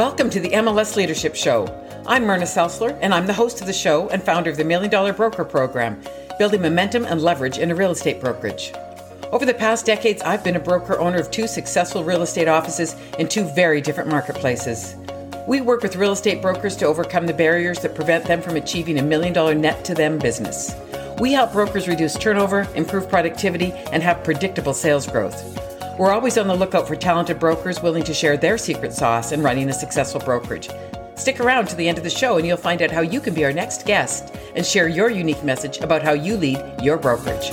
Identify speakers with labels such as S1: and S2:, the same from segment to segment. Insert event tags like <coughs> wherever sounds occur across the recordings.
S1: Welcome to the MLS Leadership Show. I'm Myrna Selsler, and I'm the host of the show and founder of the Million Dollar Broker Program, building momentum and leverage in a real estate brokerage. Over the past decades, I've been a broker owner of two successful real estate offices in two very different marketplaces. We work with real estate brokers to overcome the barriers that prevent them from achieving a million dollar net to them business. We help brokers reduce turnover, improve productivity, and have predictable sales growth. We're always on the lookout for talented brokers willing to share their secret sauce in running a successful brokerage. Stick around to the end of the show and you'll find out how you can be our next guest and share your unique message about how you lead your brokerage.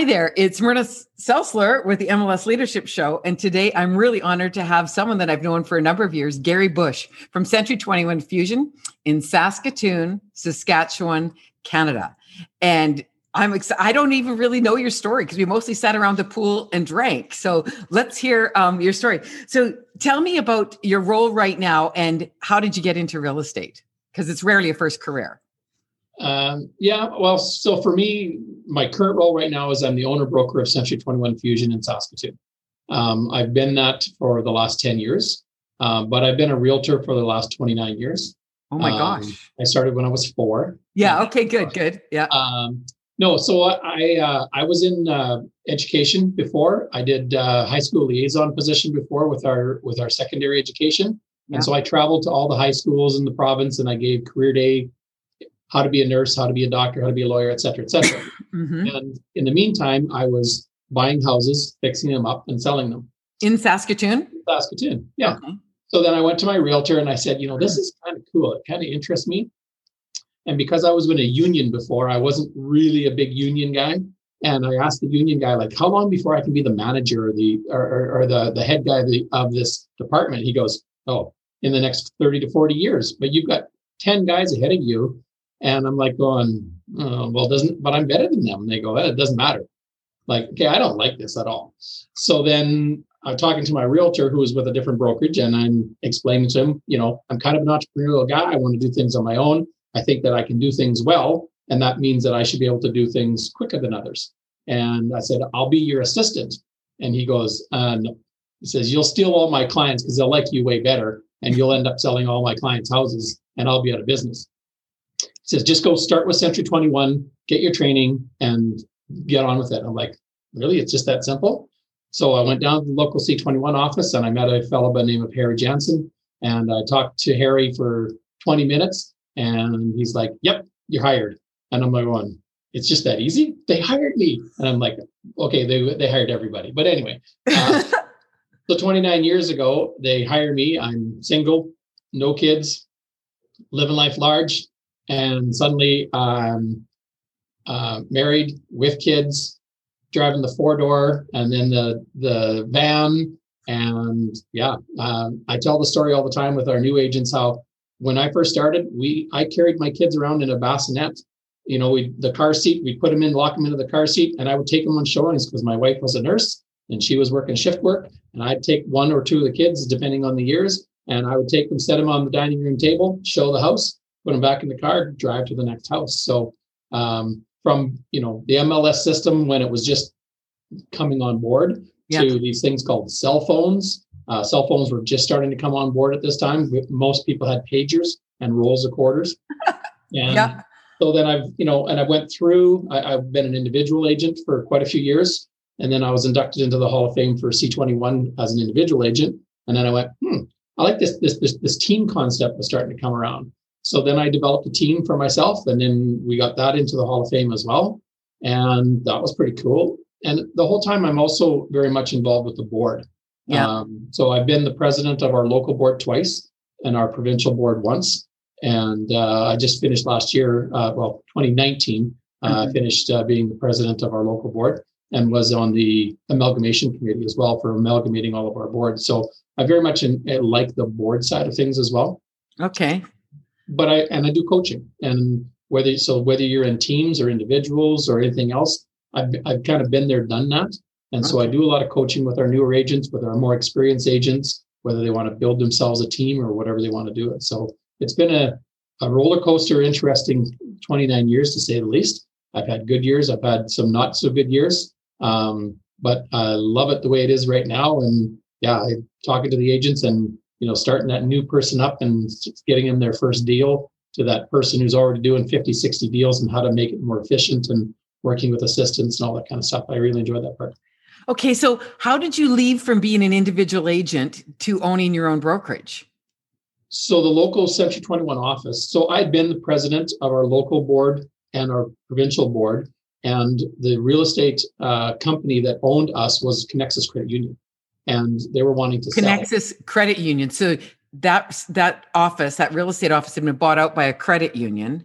S1: Hi there, it's Myrna Selsler with the MLS Leadership Show. And today I'm really honored to have someone that I've known for a number of years, Gary Bush from Century 21 Fusion in Saskatoon, Saskatchewan, Canada. And I'm excited. I don't even really know your story because we mostly sat around the pool and drank. So let's hear um, your story. So tell me about your role right now and how did you get into real estate? Because it's rarely a first career.
S2: Um, yeah, well, so for me, my current role right now is I'm the owner broker of Century 21 Fusion in Saskatoon. Um, I've been that for the last 10 years, uh, but I've been a realtor for the last 29 years.
S1: Oh my um, gosh.
S2: I started when I was four.
S1: Yeah. Okay. Good. Good. Yeah.
S2: Um, no, so I uh, I was in uh, education before. I did uh, high school liaison position before with our with our secondary education, yeah. and so I traveled to all the high schools in the province, and I gave career day how to be a nurse, how to be a doctor, how to be a lawyer, et cetera, et cetera. <coughs> mm-hmm. And in the meantime, I was buying houses, fixing them up, and selling them.
S1: In Saskatoon?
S2: Saskatoon, yeah. Okay. So then I went to my realtor and I said, you know, this is kind of cool. It kind of interests me. And because I was in a union before, I wasn't really a big union guy. And I asked the union guy, like, how long before I can be the manager or the or, or, or the, the head guy of, the, of this department? He goes, oh, in the next 30 to 40 years. But you've got 10 guys ahead of you and I'm like going, oh, well, doesn't, but I'm better than them. And they go, eh, it doesn't matter. Like, okay, I don't like this at all. So then I'm talking to my realtor who was with a different brokerage and I'm explaining to him, you know, I'm kind of an entrepreneurial guy. I want to do things on my own. I think that I can do things well. And that means that I should be able to do things quicker than others. And I said, I'll be your assistant. And he goes, uh, no. He says, You'll steal all my clients because they'll like you way better. And you'll end up selling all my clients' houses and I'll be out of business says just go start with Century 21, get your training, and get on with it. I'm like, really? It's just that simple? So I went down to the local C21 office and I met a fellow by the name of Harry Jansen. And I talked to Harry for 20 minutes and he's like, Yep, you're hired. And I'm like, one, it's just that easy. They hired me. And I'm like, okay, they, they hired everybody. But anyway, uh, <laughs> so 29 years ago, they hired me. I'm single, no kids, living life large, and suddenly I'm uh, married with kids, driving the four door, and then the the van. And yeah, um, I tell the story all the time with our new agents how when I first started, we I carried my kids around in a bassinet. You know, we the car seat, we'd put them in, lock them into the car seat, and I would take them on showings because my wife was a nurse and she was working shift work, and I'd take one or two of the kids depending on the years, and I would take them, set them on the dining room table, show the house, put them back in the car, drive to the next house. So um, from you know the MLS system when it was just coming on board yeah. to these things called cell phones. Uh, cell phones were just starting to come on board at this time. Most people had pagers and rolls of quarters. <laughs> And yeah. so then I've, you know, and I went through, I, have been an individual agent for quite a few years. And then I was inducted into the Hall of Fame for C21 as an individual agent. And then I went, hmm, I like this, this, this, this team concept was starting to come around. So then I developed a team for myself, and then we got that into the Hall of Fame as well. And that was pretty cool. And the whole time, I'm also very much involved with the board. Yeah. Um, so I've been the president of our local board twice and our provincial board once. And uh, I just finished last year, uh, well, 2019, uh, mm-hmm. finished uh, being the president of our local board and was on the amalgamation committee as well for amalgamating all of our boards. So I very much in, like the board side of things as well.
S1: Okay
S2: but I and I do coaching, and whether so whether you're in teams or individuals or anything else, I've I've kind of been there, done that, and so I do a lot of coaching with our newer agents, with our more experienced agents, whether they want to build themselves a team or whatever they want to do it. So it's been a a roller coaster, interesting 29 years to say the least. I've had good years. I've had some not so good years. Um, but I love it the way it is right now. And yeah, I talking to the agents and you know starting that new person up and getting them their first deal to that person who's already doing 50, 60 deals and how to make it more efficient and working with assistants and all that kind of stuff. I really enjoy that part.
S1: Okay, so how did you leave from being an individual agent to owning your own brokerage?
S2: So the local Century 21 office. So I'd been the president of our local board and our provincial board, and the real estate uh, company that owned us was Conexus Credit Union, and they were wanting to
S1: Conexus
S2: sell.
S1: Credit Union. So that that office, that real estate office, had been bought out by a credit union.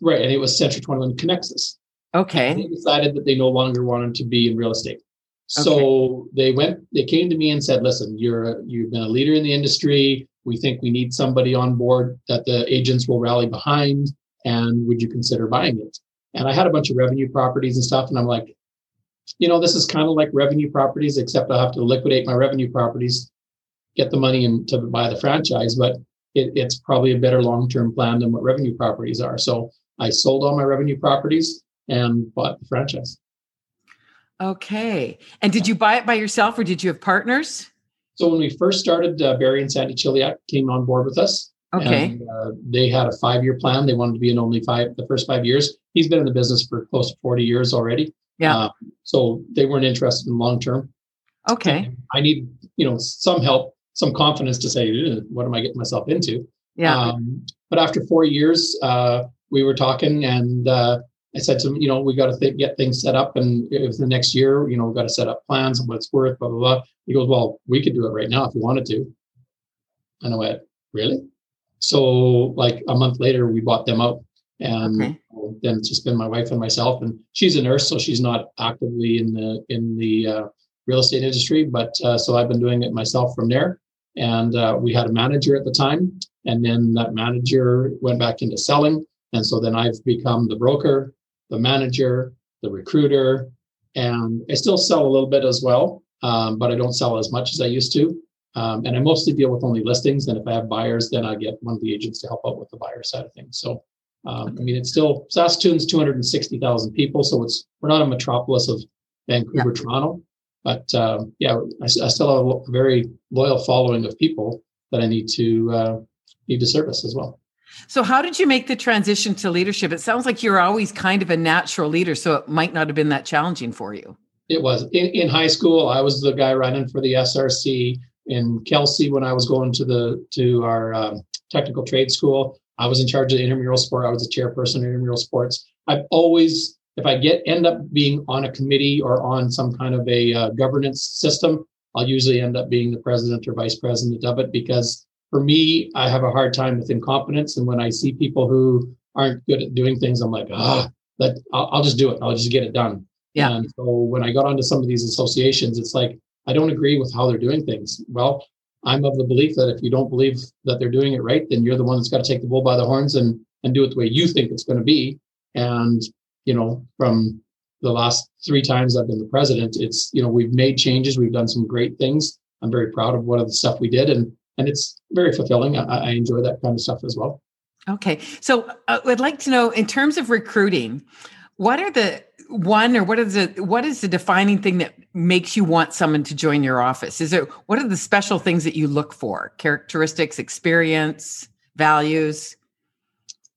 S2: Right, and it was Century 21 Conexus.
S1: Okay.
S2: And they decided that they no longer wanted to be in real estate. So okay. they went, they came to me and said, listen, you're you've been a leader in the industry. We think we need somebody on board that the agents will rally behind. And would you consider buying it? And I had a bunch of revenue properties and stuff. And I'm like, you know, this is kind of like revenue properties, except I have to liquidate my revenue properties, get the money and to buy the franchise. But it, it's probably a better long term plan than what revenue properties are. So I sold all my revenue properties and bought the franchise.
S1: Okay. And did you buy it by yourself or did you have partners?
S2: So when we first started, uh, Barry and Sandy Chiliak came on board with us.
S1: Okay.
S2: And, uh, they had a five-year plan. They wanted to be in only five the first five years. He's been in the business for close to forty years already.
S1: Yeah. Uh,
S2: so they weren't interested in long term.
S1: Okay.
S2: And I need you know some help, some confidence to say what am I getting myself into.
S1: Yeah.
S2: Um, but after four years, uh, we were talking, and uh, I said to him, you know, we got to th- get things set up, and if the next year, you know, we've got to set up plans and what it's worth, blah blah blah. He goes, well, we could do it right now if you wanted to. And I went, really? So like a month later, we bought them out, and okay. Then it's just been my wife and myself. And she's a nurse, so she's not actively in the in the uh, real estate industry, but uh, so I've been doing it myself from there. And uh, we had a manager at the time, and then that manager went back into selling, and so then I've become the broker the manager, the recruiter, and I still sell a little bit as well, um, but I don't sell as much as I used to. Um, and I mostly deal with only listings. And if I have buyers, then I get one of the agents to help out with the buyer side of things. So, um, I mean, it's still Saskatoon's 260,000 people, so it's we're not a metropolis of Vancouver, yeah. Toronto, but uh, yeah, I, I, still have a very loyal following of people that I need to uh, need to service as well.
S1: So, how did you make the transition to leadership? It sounds like you're always kind of a natural leader, so it might not have been that challenging for you.
S2: It was. In, in high school, I was the guy running for the SRC. In Kelsey, when I was going to the to our um, technical trade school, I was in charge of the intramural sport. I was the chairperson of intramural sports. I've always, if I get end up being on a committee or on some kind of a uh, governance system, I'll usually end up being the president or vice president of it because for me, I have a hard time with incompetence. And when I see people who aren't good at doing things, I'm like, ah, let I'll, I'll, just do it. I'll just get it done.
S1: Yeah.
S2: And so when I got onto some of these associations, it's like I don't agree with how they're doing things. Well, I'm of the belief that if you don't believe that they're doing it right, then you're the one that's got to take the bull by the horns and and do it the way you think it's going to be. And you know, from the last three times I've been the president, it's you know we've made changes, we've done some great things. I'm very proud of what of the stuff we did, and and it's very fulfilling. I, I enjoy that kind of stuff as well.
S1: Okay, so uh, I'd like to know, in terms of recruiting, what are the one or what is the what is the defining thing that makes you want someone to join your office? Is it what are the special things that you look for? Characteristics, experience, values.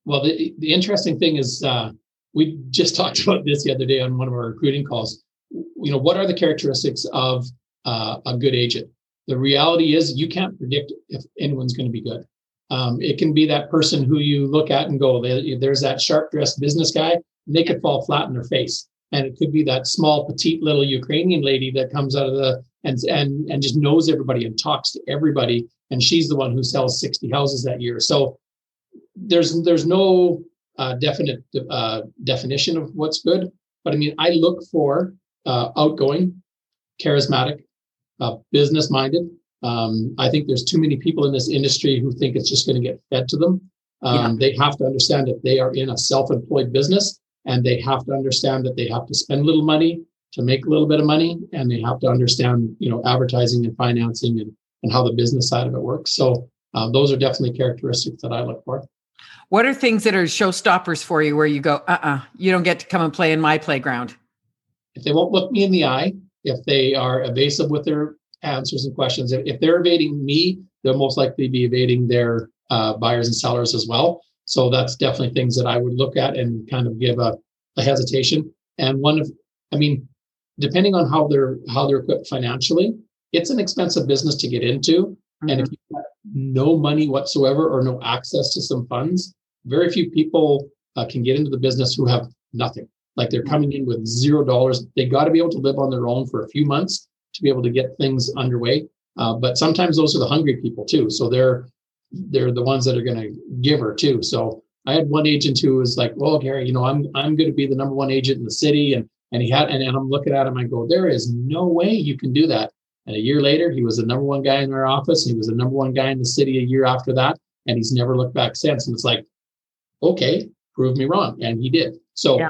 S2: Well, the the interesting thing is uh, we just <laughs> talked about this the other day on one of our recruiting calls. You know, what are the characteristics of uh, a good agent? the reality is you can't predict if anyone's going to be good. Um, it can be that person who you look at and go, there's that sharp dressed business guy, they could fall flat in their face. And it could be that small, petite little Ukrainian lady that comes out of the and and and just knows everybody and talks to everybody, and she's the one who sells 60 houses that year. So there's there's no uh, definite uh, definition of what's good, but I mean I look for uh, outgoing, charismatic, uh, business minded. Um, I think there's too many people in this industry who think it's just going to get fed to them. Um, yeah. They have to understand that they are in a self employed business and they have to understand that they have to spend a little money to make a little bit of money and they have to understand you know advertising and financing and, and how the business side of it works so uh, those are definitely characteristics that i look for
S1: What are things that are showstoppers for you where you go, uh uh-uh, uh, you don't get to come and play in my playground?
S2: If they won't look me in the eye, if they are evasive with their answers and questions, if they're evading me, they'll most likely be evading their uh, buyers and sellers as well. So that's definitely things that I would look at and kind of give a, a hesitation. And one of, I mean, depending on how they're how they're equipped financially, it's an expensive business to get into. Mm-hmm. And if you have no money whatsoever or no access to some funds, very few people uh, can get into the business who have nothing. Like they're coming in with zero dollars. They got to be able to live on their own for a few months to be able to get things underway. Uh, but sometimes those are the hungry people too. So they're they're the ones that are going to give her too. So I had one agent who was like, "Well, Gary, you know, I'm I'm going to be the number one agent in the city," and and he had and, and I'm looking at him. I go, "There is no way you can do that." And a year later, he was the number one guy in our office. He was the number one guy in the city a year after that, and he's never looked back since. And it's like, okay, prove me wrong, and he did. So, yeah.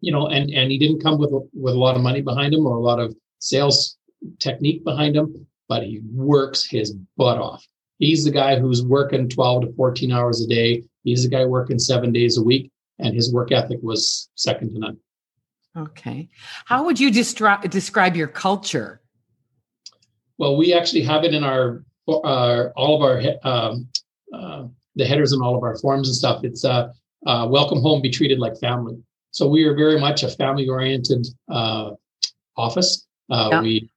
S2: you know, and and he didn't come with with a lot of money behind him or a lot of sales technique behind him, but he works his butt off. He's the guy who's working 12 to 14 hours a day. He's the guy working seven days a week, and his work ethic was second to none.
S1: Okay. How would you destri- describe your culture?
S2: Well, we actually have it in our, uh, all of our, um, uh, the headers and all of our forms and stuff. It's uh, uh, welcome home, be treated like family. So we are very much a family oriented uh, office. Uh, yeah. We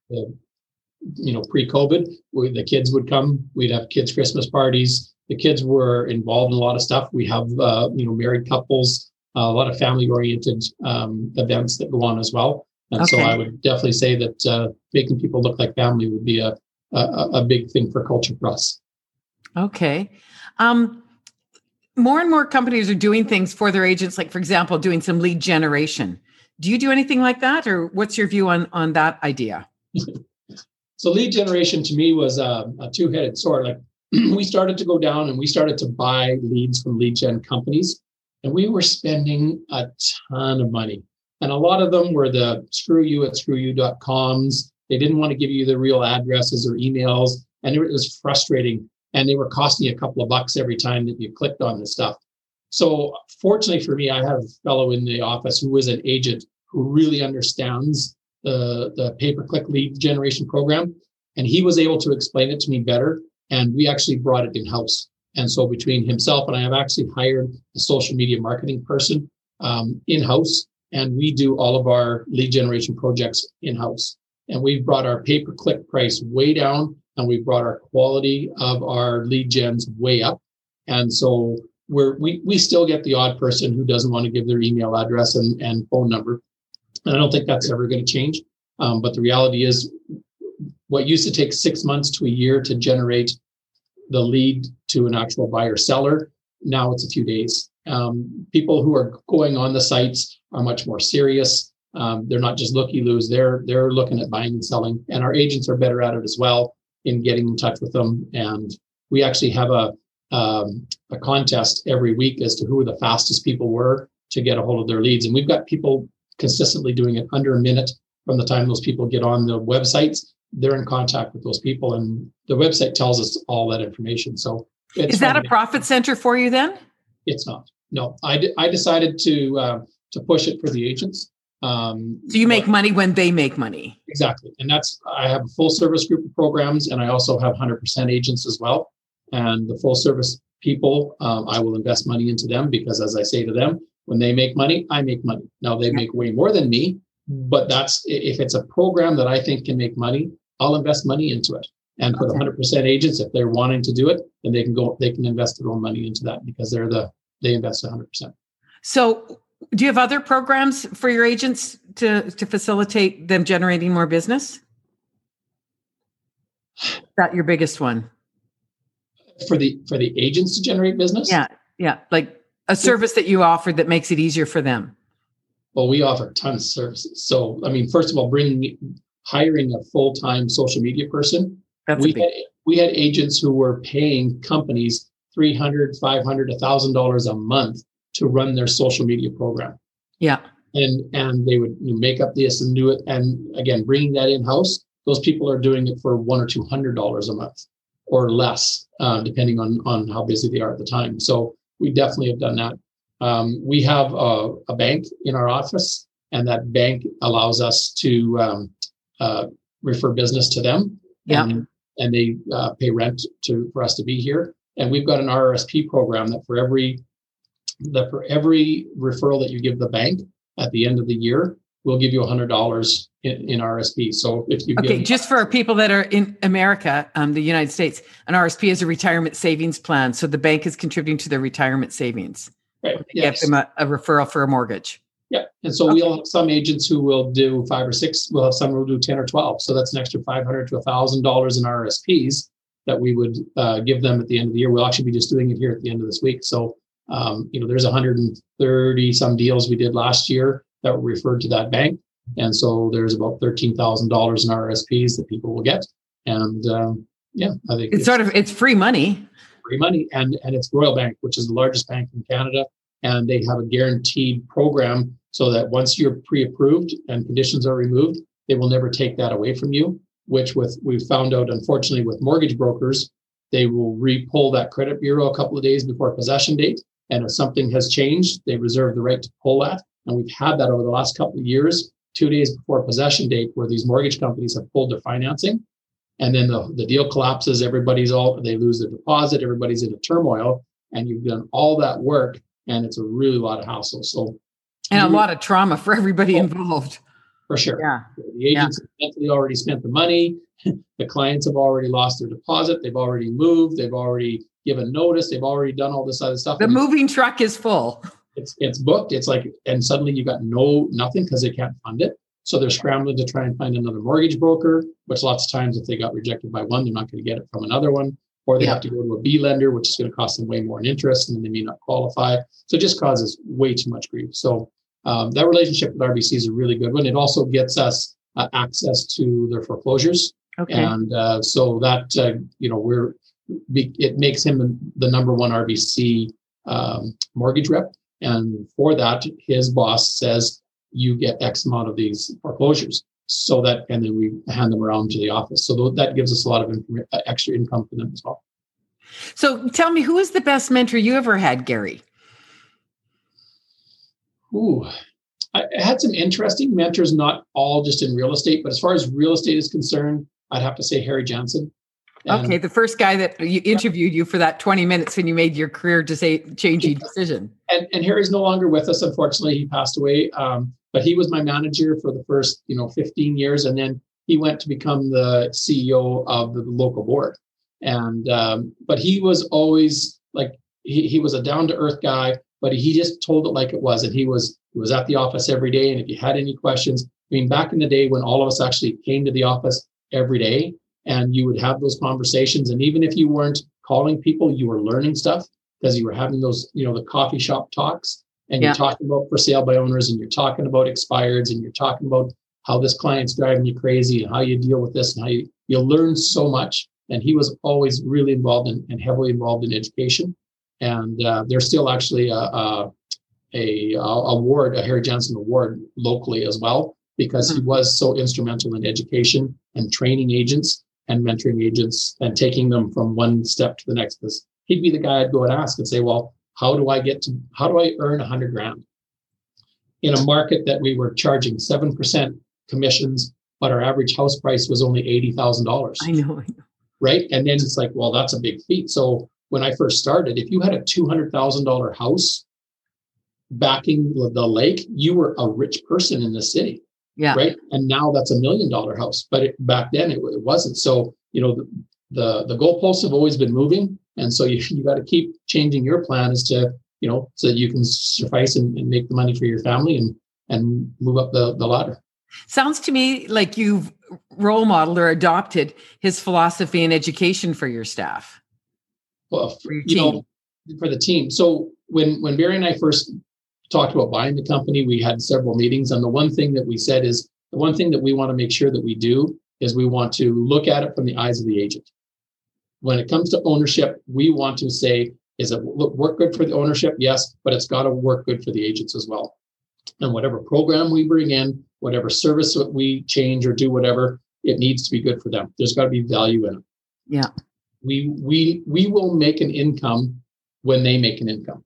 S2: you know, pre-COVID, we, the kids would come. We'd have kids' Christmas parties. The kids were involved in a lot of stuff. We have, uh, you know, married couples, uh, a lot of family-oriented um, events that go on as well. And okay. so I would definitely say that uh, making people look like family would be a, a, a big thing for culture for us.
S1: Okay. Um, more and more companies are doing things for their agents, like, for example, doing some lead generation. Do you do anything like that, or what's your view on on that idea? <laughs>
S2: So lead generation to me was a, a two-headed sword. Like <clears throat> we started to go down and we started to buy leads from lead gen companies, and we were spending a ton of money. And a lot of them were the screw you at screwyou.coms. They didn't want to give you the real addresses or emails, and it was frustrating. And they were costing you a couple of bucks every time that you clicked on the stuff. So fortunately for me, I have a fellow in the office who is an agent who really understands the, the pay-per-click lead generation program. And he was able to explain it to me better. And we actually brought it in-house. And so between himself and I have actually hired a social media marketing person um, in-house. And we do all of our lead generation projects in-house. And we've brought our pay-per-click price way down and we've brought our quality of our lead gens way up. And so we're, we, we still get the odd person who doesn't want to give their email address and, and phone number. And I don't think that's ever going to change. Um, but the reality is, what used to take six months to a year to generate the lead to an actual buyer seller, now it's a few days. Um, people who are going on the sites are much more serious. Um, they're not just looky loos. They're they're looking at buying and selling, and our agents are better at it as well in getting in touch with them. And we actually have a um, a contest every week as to who the fastest people were to get a hold of their leads. And we've got people consistently doing it under a minute from the time those people get on the websites. They're in contact with those people and the website tells us all that information. So
S1: is that a profit center for you then?
S2: It's not. No i, d- I decided to uh, to push it for the agents
S1: um, so you make money when they make money.
S2: Exactly. And that's i have a full service group of programs and i also have 100% agents as well. And the full service people um, i will invest money into them because as i say to them when they make money, I make money. Now they make way more than me, mm. but that's if it's a program that I think can make money, I'll invest money into it. And for okay. the 100% agents, if they're wanting to do it, then they can go, they can invest their own money into that because they're the, they invest 100%.
S1: So do you have other programs for your agents to, to facilitate them generating more business? Is that your biggest one?
S2: For the, for the agents to generate business?
S1: Yeah. Yeah. Like a service that you offered that makes it easier for them?
S2: Well we offer tons of services. So i mean first of all bringing hiring a full-time social media person. That's we, big... had, we had agents who were paying companies 300 500 $1000 a month to run their social media program.
S1: Yeah.
S2: And and they would make up this and do it. And again bringing that in house those people are doing it for one or two hundred dollars a month or less uh, depending on on how busy they are at the time. So we definitely have done that. Um, we have a, a, bank in our office, and that bank allows us to um, uh, refer business to them.
S1: Yeah.
S2: And, and they uh, pay rent to for us to be here. And we've got an RRSP program that for every that for every referral that you give the bank at the end of the year, we'll give you a hundred dollars in, in, RSP. So if you
S1: okay, just for people that are in America, um, the United States, an RSP is a retirement savings plan. So the bank is contributing to their retirement savings.
S2: Right. Yes.
S1: Give them a, a, referral for a mortgage.
S2: Yeah. And so okay. we'll have some agents who will do five or six. We'll have some who will do 10 or 12. So that's an extra 500 to $1,000 in RSPs that we would uh, give them at the end of the year. We'll actually be just doing it here at the end of this week. So, um, you know, there's 130 some deals we did last year that were referred to that bank. And so there's about $13,000 in RSPs that people will get. And um, yeah, I think
S1: it's, it's, sort of, it's free money.
S2: Free money. And, and it's Royal Bank, which is the largest bank in Canada. And they have a guaranteed program so that once you're pre-approved and conditions are removed, they will never take that away from you. Which with we found out, unfortunately, with mortgage brokers, they will re-pull that credit bureau a couple of days before possession date. And if something has changed, they reserve the right to pull that. And we've had that over the last couple of years, two days before possession date, where these mortgage companies have pulled their financing. And then the, the deal collapses, everybody's all they lose their deposit, everybody's in a turmoil, and you've done all that work, and it's a really lot of hassle. So
S1: and a lot of trauma for everybody oh, involved.
S2: For sure.
S1: Yeah.
S2: The agents yeah. have already spent the money. <laughs> the clients have already lost their deposit. They've already moved. They've already given notice. They've already done all this other stuff.
S1: The moving truck is full.
S2: It's it's booked. It's like, and suddenly you got no nothing because they can't fund it. So they're scrambling to try and find another mortgage broker, which lots of times if they got rejected by one, they're not going to get it from another one. Or they yeah. have to go to a B lender, which is going to cost them way more in interest and then they may not qualify. So it just causes way too much grief. So um, that relationship with RBC is a really good one. It also gets us uh, access to their foreclosures.
S1: Okay.
S2: And uh, so that, uh, you know, we're, it makes him the number one RBC um, mortgage rep. And for that, his boss says, you get X amount of these foreclosures. So that, and then we hand them around to the office. So that gives us a lot of inform- uh, extra income for them as well.
S1: So tell me, who is the best mentor you ever had, Gary?
S2: Ooh, I had some interesting mentors, not all just in real estate, but as far as real estate is concerned, I'd have to say Harry Jansen.
S1: And, okay, the first guy that you interviewed you for that 20 minutes when you made your career to say changing decision.
S2: And, and Harry's no longer with us, unfortunately. He passed away. Um, but he was my manager for the first, you know, 15 years. And then he went to become the CEO of the local board. And um, but he was always like he, he was a down to earth guy but he just told it like it was. And he was he was at the office every day. And if you had any questions, I mean, back in the day when all of us actually came to the office every day and you would have those conversations, and even if you weren't calling people, you were learning stuff because you were having those, you know, the coffee shop talks and yeah. you're talking about for sale by owners and you're talking about expireds and you're talking about how this client's driving you crazy and how you deal with this and how you you learn so much. And he was always really involved in, and heavily involved in education and uh, there's still actually a, a, a, award, a Harry Jansen Award locally as well, because he hmm. was so instrumental in education and training agents and mentoring agents and taking them from one step to the next. Because he'd be the guy I'd go and ask and say, "Well, how do I get to? How do I earn a hundred grand in a market that we were charging seven percent commissions, but our average house price was only eighty thousand dollars?"
S1: I know.
S2: Right, and then it's like, well, that's a big feat. So when I first started, if you had a $200,000 house backing the lake, you were a rich person in the city.
S1: Yeah.
S2: Right. And now that's a million dollar house. But it, back then it, it, wasn't. So, you know, the, the, the goalposts have always been moving. And so you, <laughs> you got to keep changing your plan as to, you know, so that you can suffice and, and make the money for your family and, and move up the, the ladder.
S1: Sounds to me like you've role modeled or adopted his philosophy and education for your staff
S2: well, for you know, for the team. So when when Barry and I first talked about buying the company, we had several meetings, and the one thing that we said is the one thing that we want to make sure that we do is we want to look at it from the eyes of the agent. When it comes to ownership, we want to say, is it work good for the ownership? Yes, but it's got to work good for the agents as well. And whatever program we bring in, whatever service we change or do, whatever, it needs to be good for them. There's got to be value in it.
S1: Yeah
S2: we we we will make an income when they make an income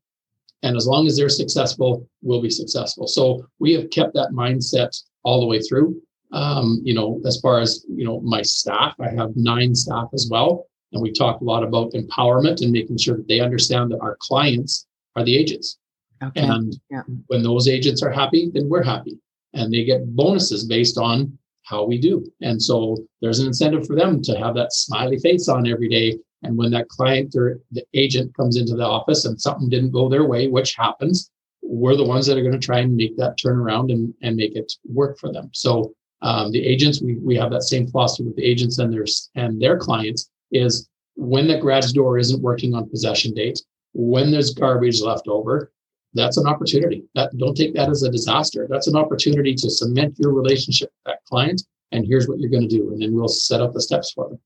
S2: And as long as they're successful, we'll be successful. So we have kept that mindset all the way through. Um, you know, as far as, you know, my staff, I have nine staff as well. And we talk a lot about empowerment and making sure that they understand that our clients are the agents. Okay. And yeah. when those agents are happy, then we're happy. And they get bonuses based on how we do. And so there's an incentive for them to have that smiley face on every day. And when that client or the agent comes into the office and something didn't go their way, which happens, we're the ones that are going to try and make that turnaround and, and make it work for them. So um, the agents, we, we have that same philosophy with the agents and their and their clients is when the garage door isn't working on possession date, when there's garbage left over, that's an opportunity. That don't take that as a disaster. That's an opportunity to cement your relationship with that client. And here's what you're going to do, and then we'll set up the steps for them.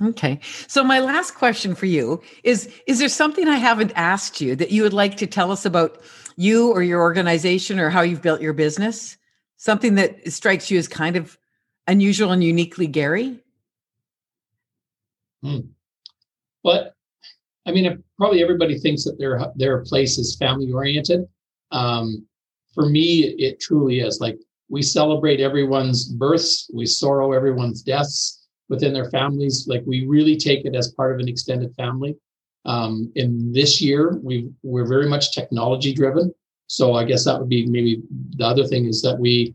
S1: Okay. So my last question for you is is there something I haven't asked you that you would like to tell us about you or your organization or how you've built your business? Something that strikes you as kind of unusual and uniquely Gary?
S2: Hmm. But I mean, probably everybody thinks that their their place is family oriented. Um, for me, it truly is. Like we celebrate everyone's births, we sorrow everyone's deaths within their families. Like we really take it as part of an extended family. Um, in this year, we we're very much technology driven. So I guess that would be maybe the other thing is that we,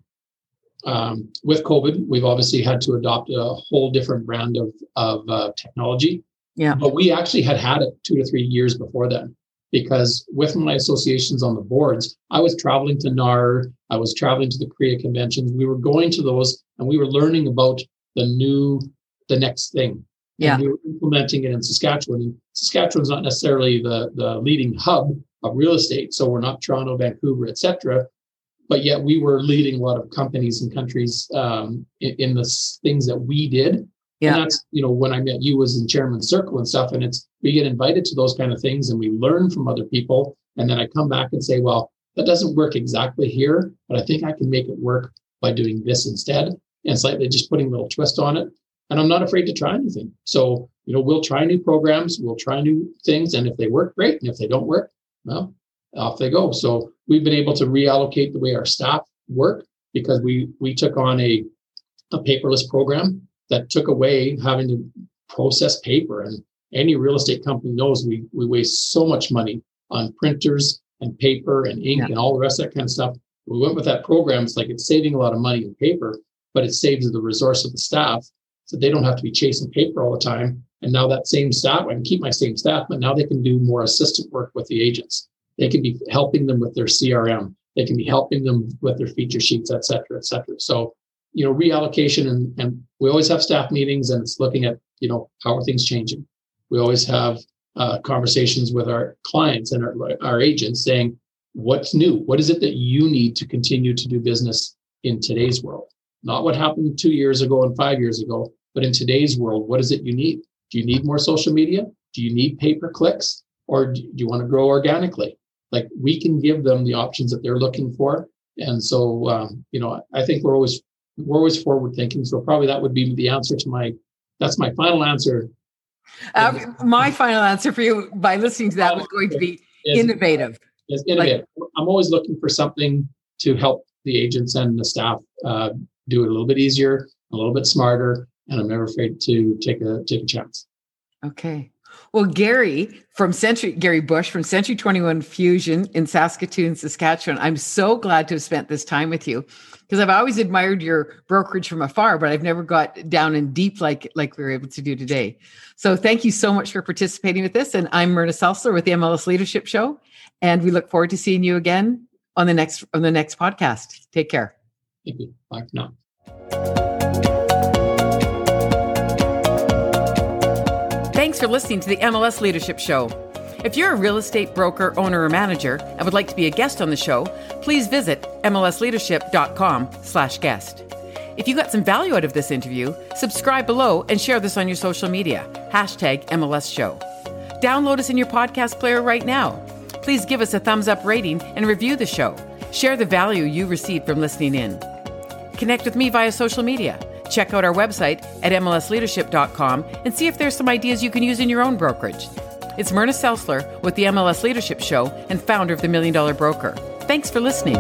S2: um, with COVID, we've obviously had to adopt a whole different brand of of uh, technology.
S1: Yeah.
S2: But we actually had had it two to three years before then because with my associations on the boards, I was traveling to NAR, I was traveling to the CREA conventions. We were going to those and we were learning about the new, the next thing.
S1: Yeah.
S2: And we were implementing it in Saskatchewan. And Saskatchewan's not necessarily the, the leading hub of real estate. So we're not Toronto, Vancouver, etc. But yet we were leading a lot of companies and countries um, in, in the things that we did
S1: yeah.
S2: And that's, you know, when I met you was in chairman circle and stuff. And it's, we get invited to those kind of things and we learn from other people. And then I come back and say, well, that doesn't work exactly here, but I think I can make it work by doing this instead and slightly just putting a little twist on it. And I'm not afraid to try anything. So, you know, we'll try new programs, we'll try new things. And if they work, great. And if they don't work, well, off they go. So we've been able to reallocate the way our staff work because we we took on a, a paperless program that took away having to process paper. And any real estate company knows we, we waste so much money on printers and paper and ink yeah. and all the rest of that kind of stuff. We went with that program. It's like it's saving a lot of money in paper, but it saves the resource of the staff so they don't have to be chasing paper all the time. And now that same staff, I can keep my same staff, but now they can do more assistant work with the agents. They can be helping them with their CRM. They can be helping them with their feature sheets, et cetera, et cetera. So you know reallocation and, and we always have staff meetings and it's looking at you know how are things changing we always have uh, conversations with our clients and our, our agents saying what's new what is it that you need to continue to do business in today's world not what happened two years ago and five years ago but in today's world what is it you need do you need more social media do you need pay per clicks or do you want to grow organically like we can give them the options that they're looking for and so um, you know i think we're always we're always forward thinking. So probably that would be the answer to my. That's my final answer.
S1: Uh, my final answer for you by listening to that was going to be is, innovative.
S2: Is innovative. Like, I'm always looking for something to help the agents and the staff uh, do it a little bit easier, a little bit smarter, and I'm never afraid to take a take a chance.
S1: Okay. Well, Gary from Century, Gary Bush from Century 21 Fusion in Saskatoon, Saskatchewan, I'm so glad to have spent this time with you because I've always admired your brokerage from afar, but I've never got down and deep like like we were able to do today. So thank you so much for participating with this. And I'm Myrna Seltzler with the MLS Leadership Show, and we look forward to seeing you again on the next on the next podcast. Take care.
S2: Thank you. Bye for now.
S1: Thanks for listening to the MLS Leadership Show. If you're a real estate broker, owner, or manager and would like to be a guest on the show, please visit mlsleadership.com slash guest. If you got some value out of this interview, subscribe below and share this on your social media. Hashtag MLS Show. Download us in your podcast player right now. Please give us a thumbs up rating and review the show. Share the value you received from listening in. Connect with me via social media. Check out our website at MLSleadership.com and see if there's some ideas you can use in your own brokerage. It's Myrna Selsler with the MLS Leadership Show and founder of the Million Dollar Broker. Thanks for listening.